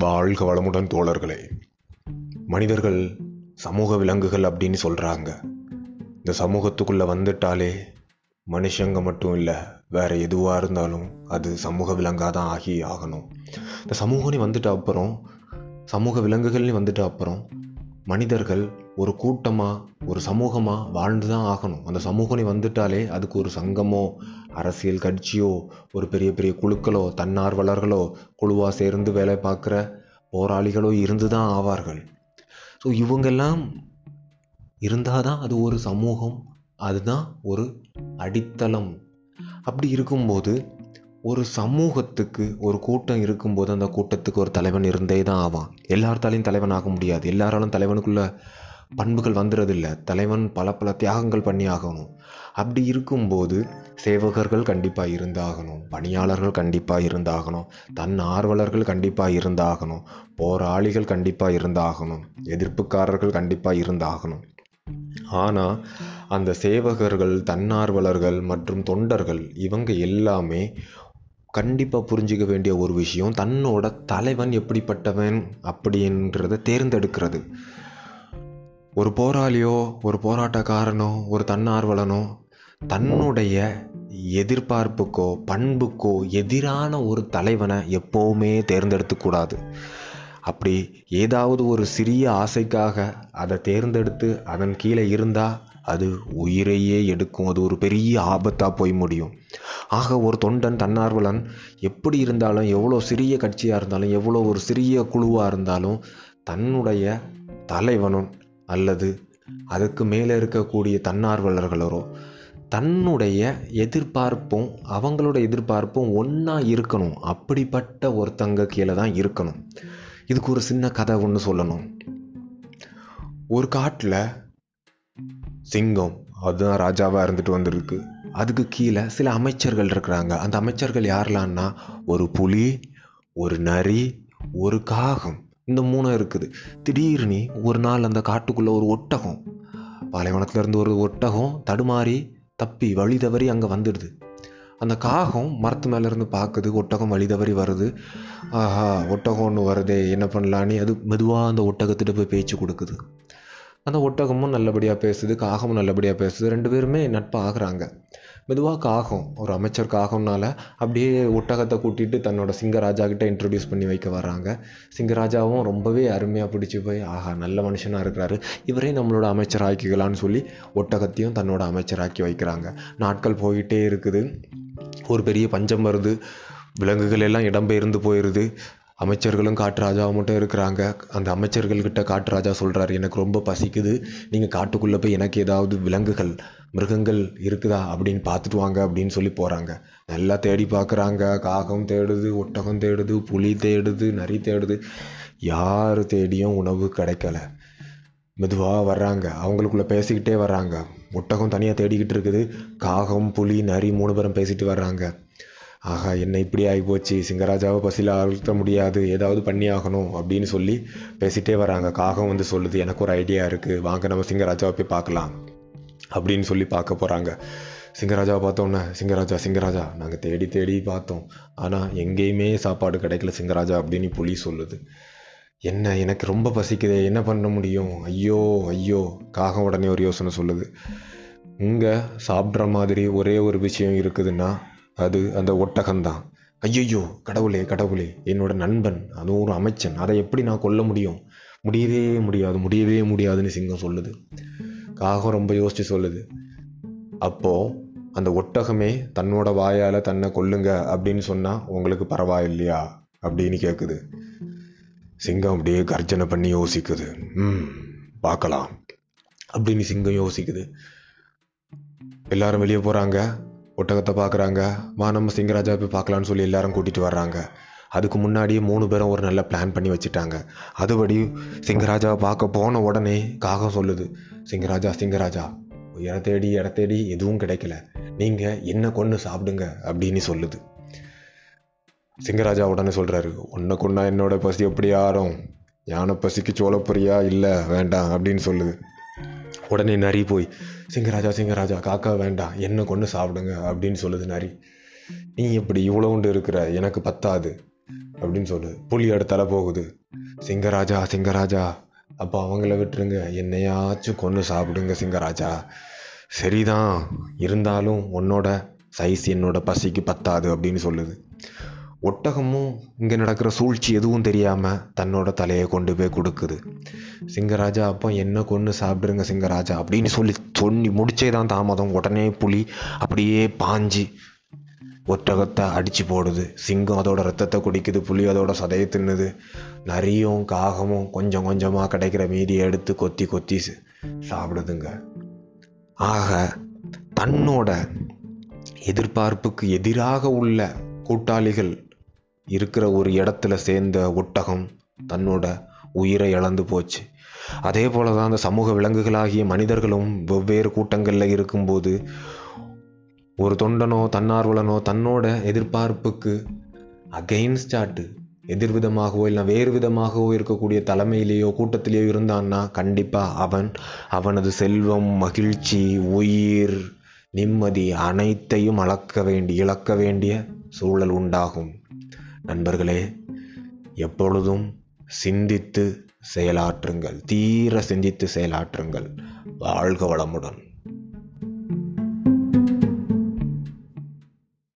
வாழ்க வளமுடன் தோழர்களே மனிதர்கள் சமூக விலங்குகள் அப்படின்னு சொல்கிறாங்க இந்த சமூகத்துக்குள்ளே வந்துட்டாலே மனுஷங்க மட்டும் இல்லை வேற எதுவாக இருந்தாலும் அது சமூக விலங்காக தான் ஆகி ஆகணும். இந்த சமூகம்னு வந்துட்ட அப்புறம் சமூக விலங்குகள்னு வந்துட்ட அப்புறம் மனிதர்கள் ஒரு கூட்டமாக ஒரு சமூகமாக வாழ்ந்து தான் ஆகணும். அந்த சமூகம்னு வந்துட்டாலே அதுக்கு ஒரு சங்கமோ அரசியல் கட்சியோ ஒரு பெரிய பெரிய குழுக்களோ தன்னார்வலர்களோ குழுவாக சேர்ந்து வேலை பார்க்குற போராளிகளோ இருந்து தான் ஆவார்கள். ஸோ இவங்கெல்லாம் இருந்தால் தான் அது ஒரு சமூகம் அதுதான் ஒரு அடித்தளம். அப்படி இருக்கும்போது ஒரு சமூகத்துக்கு ஒரு கூட்டம் இருக்கும்போது அந்த கூட்டத்துக்கு ஒரு தலைவன் இருந்தே தான் ஆவான். எல்லார்த்தாலையும் தலைவன் ஆக முடியாது. எல்லாராலும் தலைவனுக்குள்ள பண்புகள் வந்துடுறதில்ல தலைவன் பல பல தியாகங்கள் பண்ணி ஆகணும் அப்படி இருக்கும்போது சேவகர்கள் கண்டிப்பாக இருந்தாகணும். பணியாளர்கள் கண்டிப்பாக இருந்தாகணும். தன் ஆர்வலர்கள் கண்டிப்பாக இருந்தாகணும். போராளிகள் கண்டிப்பாக இருந்தாகணும். எதிர்ப்புக்காரர்கள் கண்டிப்பாக இருந்தாகணும். ஆனால் அந்த சேவகர்கள் தன்னார்வலர்கள் மற்றும் தொண்டர்கள் இவங்க எல்லாமே கண்டிப்பாக புரிஞ்சிக்க வேண்டிய ஒரு விஷயம் தன்னோட தலைவன் எப்படிப்பட்டவன் அப்படின்றத தேர்ந்தெடுக்கிறது. ஒரு போராளியோ ஒரு போராட்டக்காரனோ ஒரு தன்னார்வலனோ தன்னுடைய எதிர்பார்ப்புக்கோ பண்புக்கோ எதிரான ஒரு தலைவனை எப்போவுமே தேர்ந்தெடுத்துக்கூடாது அப்படி ஏதாவது ஒரு சிறிய ஆசைக்காக அதை தேர்ந்தெடுத்து அதன் கீழே இருந்தால் அது உயிரையே எடுக்கும். அது ஒரு பெரிய ஆபத்தாக போய் முடியும். ஆக ஒரு தொண்டன் தன்னார்வலன் எப்படி இருந்தாலும் எவ்வளோ சிறிய கட்சியாக இருந்தாலும் எவ்வளோ ஒரு சிறிய குழுவாக இருந்தாலும் தன்னுடைய தலைவனும் அல்லது அதுக்கு மேலே இருக்கக்கூடிய தன்னார்வலர்களோ தன்னுடைய எதிர்பார்ப்பும் அவங்களோட எதிர்பார்ப்பும் ஒன்றா இருக்கணும். அப்படிப்பட்ட ஒருத்தங்க கீழே தான் இருக்கணும். இதுக்கு ஒரு சின்ன கதை ஒன்று சொல்லணும். ஒரு காட்டில் சிங்கம் அதுதான் ராஜாவாக இருந்துட்டு வந்திருக்கு. அதுக்கு கீழே சில அமைச்சர்கள் இருக்கிறாங்க. அந்த அமைச்சர்கள் யாரெல்லாம்னா ஒரு புலி ஒரு நரி ஒரு காகம். இந்த மூணும் இருக்குது. திடீர்னு ஒரு நாள் அந்த காட்டுக்குள்ளே ஒரு ஒட்டகம். பாலைவனத்துலேருந்து ஒரு ஒட்டகம் தடுமாறி தப்பி வழி தவறி அங்கே வந்துடுது. அந்த காகம் மரத்து மேலேருந்து பார்க்குது ஒட்டகம் வழி தவறி வருது. ஆஹா ஒட்டகம் ஒன்று வருதே என்ன பண்ணலான்னு அது மெதுவாக அந்த ஒட்டகத்திட்ட போய் பேச்சு கொடுக்குது. அந்த ஒட்டகமும் நல்லபடியாக பேசுது காகமும் நல்லபடியாக பேசுது ரெண்டு பேருமே நட்பாக மெதுவாக காகம். ஒரு அமைச்சர் காகம்னால அப்படியே ஒட்டகத்தை கூட்டிகிட்டு தன்னோட சிங்கராஜா கிட்ட இன்ட்ரடியூஸ் பண்ணி வைக்க வர்றாங்க. சிங்கராஜாவும் ரொம்பவே அருமையாக பிடிச்சி போய் ஆஹா நல்ல மனுஷனாக இருக்கிறாரு. இவரே நம்மளோட அமைச்சர் ஆக்கிக்கலான்னு சொல்லி ஒட்டகத்தையும் தன்னோட அமைச்சராக்கி வைக்கிறாங்க. நாட்கள் போயிட்டே இருக்குது. ஒரு பெரிய பஞ்சம் வருது. விலங்குகள் எல்லாம் இடம்பெயர்ந்து போயிடுது அமைச்சர்களும் காட்டு மட்டும் இருக்கிறாங்க. அந்த அமைச்சர்கள்கிட்ட காட்டு ராஜா சொல்கிறாரு எனக்கு ரொம்ப பசிக்குது. நீங்கள் காட்டுக்குள்ளே போய் எனக்கு ஏதாவது விலங்குகள் மிருகங்கள் இருக்குதா அப்படின்னு பார்த்துட்டு வாங்க அப்படின்னு சொல்லி போகிறாங்க நல்லா தேடி பார்க்குறாங்க. காகம் தேடுது ஒட்டகம் தேடுது புலி தேடுது நரி தேடுது. யார் தேடியும் உணவு கிடைக்கல. மெதுவாக வர்றாங்க. அவங்களுக்குள்ளே பேசிக்கிட்டே வர்றாங்க. ஒட்டகம் தனியாக தேடிக்கிட்டு இருக்குது. காகம் புலி நரி மூணு பேரும் பேசிட்டு வர்றாங்க. ஆகா என்ன இப்படி ஆகிப்போச்சு சிங்கராஜாவை பசியில் அழுத்த முடியாது. ஏதாவது பண்ணி ஆகணும் அப்படின்னு சொல்லி பேசிகிட்டே வராங்க காகம் வந்து சொல்லுது எனக்கு ஒரு ஐடியா இருக்குது வாங்க நம்ம சிங்கராஜாவை போய் பார்க்கலாம். அப்படின்னு சொல்லி பார்க்க போகிறாங்க சிங்கராஜாவை பார்த்தோன்னே சிங்கராஜா சிங்கராஜா நாங்கள் தேடி தேடி பார்த்தோம். ஆனால் எங்கேயுமே சாப்பாடு கிடைக்கல சிங்கராஜா அப்படின்னு புலி சொல்லுது. என்ன எனக்கு ரொம்ப பசிக்குதே என்ன பண்ண முடியும்? ஐயோ ஐயோ காகம் உடனே ஒரு யோசனை சொல்லுது. இங்கே சாப்பிட்ற மாதிரி ஒரே ஒரு விஷயம் இருக்குதுன்னா அது அந்த ஒட்டகம்தான். ஐயையோ கடவுளே கடவுளே என்னோட நண்பன் அதுவும் ஒரு அமைச்சன் அதை எப்படி நான் கொல்ல முடியும்? முடியவே முடியாது முடியவே முடியாதுன்னு சிங்கம் சொல்லுது. காகம் ரொம்ப யோசித்து சொல்லுது. அப்போது அந்த ஒட்டகமே தன்னோட வாயால் தன்னை கொல்லுங்க அப்படின்னு சொன்னா உங்களுக்கு பரவாயில்லையா? அப்படின்னு கேட்குது சிங்கம் அப்படியே கர்ஜனை பண்ணி யோசிக்குது. ம் பார்க்கலாம். அப்படின்னு சிங்கம் யோசிக்குது. எல்லாரும் வெளியே போகிறாங்க ஒட்டகத்தை பார்க்குறாங்க வா நம்ம சிங்கராஜா போய் பார்க்கலான்னு சொல்லி எல்லாரும் கூட்டிகிட்டு வர்றாங்க. அதுக்கு முன்னாடியே மூணு பேரும் ஒரு நல்ல பிளான் பண்ணி வச்சுட்டாங்க. அதுபடி சிங்கராஜாவை பார்க்க போன உடனே காகம் சொல்லுது சிங்கராஜா சிங்கராஜா இட தேடி இட தேடி எதுவும் கிடைக்கல. நீங்கள் என்ன கொன்று சாப்பிடுங்க அப்படின்னு சொல்லுது. சிங்கராஜா உடனே சொல்கிறாரு உன்னை கொண்டா என்னோட பசி எப்படி ஆறும்? யானை பசிக்கு சோளப்பொரியா இல்லை வேண்டாம் அப்படின்னு சொல்லுது. உடனே நரி போய் சிங்கராஜா சிங்கராஜா காக்கா வேண்டாம் என்ன கொண்டு சாப்பிடுங்க அப்படின்னு சொல்லுது நரி. நீ இப்படி இவ்வளோண்டு இருக்கிற எனக்கு பத்தாது. அப்படின்னு சொல்லுது புலி அடுத்தால போகுது. சிங்கராஜா சிங்கராஜா அப்போ அவங்கள விட்டுருங்க. என்னையாச்சும் கொன்று சாப்பிடுங்க சிங்கராஜா. சரிதான். இருந்தாலும் உன்னோட சைஸ் என்னோட பசிக்கு பத்தாது அப்படின்னு சொல்லுது. ஒட்டகமும் இங்கே நடக்கிற சூழ்ச்சி எதுவும் தெரியாமல் தன்னோட தலையை கொண்டு போய் கொடுக்குது. சிங்கராஜா அப்போ என்ன கொன்று சாப்பிடுங்க சிங்கராஜா அப்படின்னு சொல்லி சொல்லி முடிச்சே தான் தாமதம். உடனே புலி அப்படியே பாஞ்சு ஒட்டகத்தை அடித்து போடுது. சிங்கம் அதோட ரத்தத்தை குடிக்குது புலி அதோட சதையை தின்னுது. நரியும் காகமும் கொஞ்சம் கொஞ்சமாக கிடைக்கிற மீதியை எடுத்து கொத்தி கொத்தி ச- சாப்பிடுதுங்க. ஆக தன்னோட எதிர்பார்ப்புக்கு எதிராக உள்ள கூட்டாளிகள் இருக்கிற ஒரு இடத்துல சேர்ந்த ஒட்டகம் தன்னோட உயிரை இழந்து போச்சு. அதே போல தான் அந்த சமூக விலங்குகளாகிய மனிதர்களும் வெவ்வேறு கூட்டங்களில் இருக்கும்போது ஒரு தொண்டனோ தன்னார்வலனோ தன்னோட எதிர்பார்ப்புக்கு அகெயின்ஸ்டாட்டு எதிர்விதமாகவோ இல்லை வேறு விதமாகவோ இருக்கக்கூடிய தலைமையிலேயோ கூட்டத்திலேயோ இருந்தான்னா கண்டிப்பாக அவன் அவனது செல்வம் மகிழ்ச்சி உயிர் நிம்மதி அனைத்தையும் அளக்க வேண்டி இழக்க வேண்டிய சூழல் உண்டாகும். நண்பர்களே எப்பொழுதும் சிந்தித்து செயலாற்றுங்கள். தீர சிந்தித்து செயலாற்றுங்கள். வாழ்க வளமுடன்.